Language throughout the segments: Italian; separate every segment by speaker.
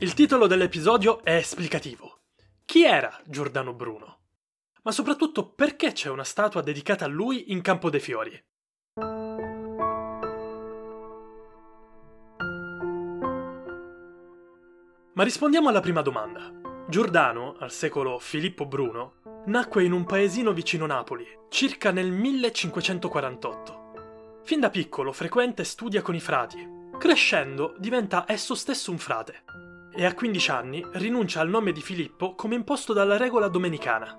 Speaker 1: Il titolo dell'episodio è esplicativo. Chi era Giordano Bruno? Ma soprattutto perché c'è una statua dedicata a lui in Campo dei Fiori? Ma rispondiamo alla prima domanda. Giordano, al secolo Filippo Bruno, nacque in un paesino vicino Napoli, circa nel 1548. Fin da piccolo frequenta e studia con i frati. Crescendo diventa esso stesso un frate e a 15 anni rinuncia al nome di Filippo come imposto dalla regola domenicana.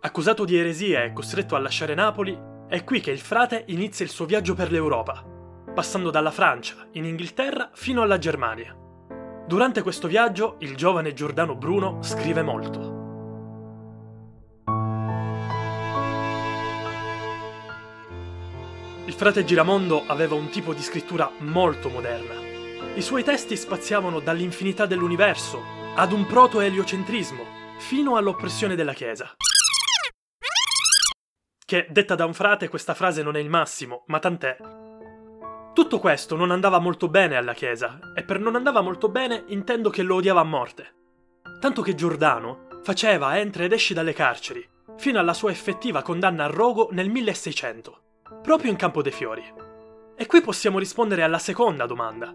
Speaker 1: Accusato di eresia e costretto a lasciare Napoli, è qui che il frate inizia il suo viaggio per l'Europa, passando dalla Francia, in Inghilterra, fino alla Germania. Durante questo viaggio il giovane Giordano Bruno scrive molto. Il frate Giramondo aveva un tipo di scrittura molto moderna. I suoi testi spaziavano dall'infinità dell'universo ad un proto-eliocentrismo, fino all'oppressione della Chiesa. Che, detta da un frate, questa frase non è il massimo, ma tant'è. Tutto questo non andava molto bene alla Chiesa, e per non andava molto bene intendo che lo odiava a morte. Tanto che Giordano faceva entra ed esci dalle carceri, fino alla sua effettiva condanna al rogo nel 1600 proprio in Campo dei Fiori. E qui possiamo rispondere alla seconda domanda.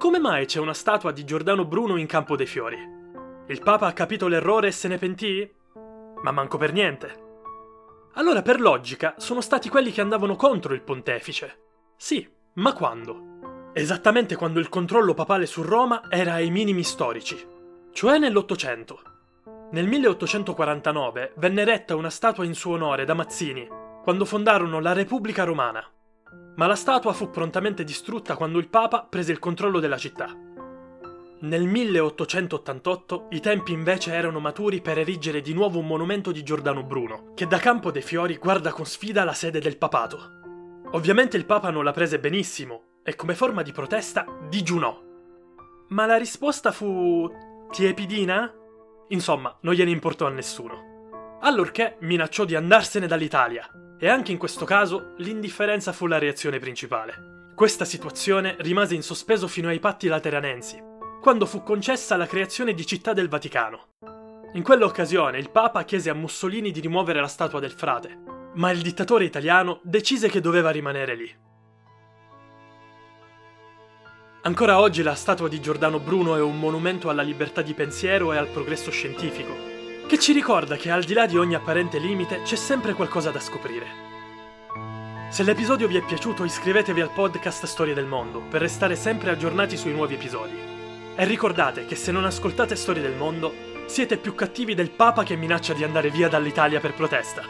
Speaker 1: Come mai c'è una statua di Giordano Bruno in Campo dei Fiori? Il Papa ha capito l'errore e se ne pentì? Ma manco per niente. Allora, per logica, sono stati quelli che andavano contro il pontefice. Sì, ma quando? Esattamente quando il controllo papale su Roma era ai minimi storici, cioè nell'Ottocento. Nel 1849 venne eretta una statua in suo onore da Mazzini, quando fondarono la Repubblica Romana, ma la statua fu prontamente distrutta quando il Papa prese il controllo della città. Nel 1888 i tempi invece erano maturi per erigere di nuovo un monumento di Giordano Bruno, che da Campo dei Fiori guarda con sfida la sede del papato. Ovviamente il Papa non la prese benissimo e come forma di protesta digiunò. Ma la risposta fu... tiepidina? Insomma, non gliene importò a nessuno. Allorché minacciò di andarsene dall'Italia e anche in questo caso l'indifferenza fu la reazione principale. Questa situazione rimase in sospeso fino ai patti lateranensi, quando fu concessa la creazione di Città del Vaticano. In quell'occasione il Papa chiese a Mussolini di rimuovere la statua del frate, ma il dittatore italiano decise che doveva rimanere lì. Ancora oggi la statua di Giordano Bruno è un monumento alla libertà di pensiero e al progresso scientifico, che ci ricorda che al di là di ogni apparente limite c'è sempre qualcosa da scoprire. Se l'episodio vi è piaciuto iscrivetevi al podcast Storie del Mondo per restare sempre aggiornati sui nuovi episodi. E ricordate che se non ascoltate Storie del Mondo siete più cattivi del Papa che minaccia di andare via dall'Italia per protesta.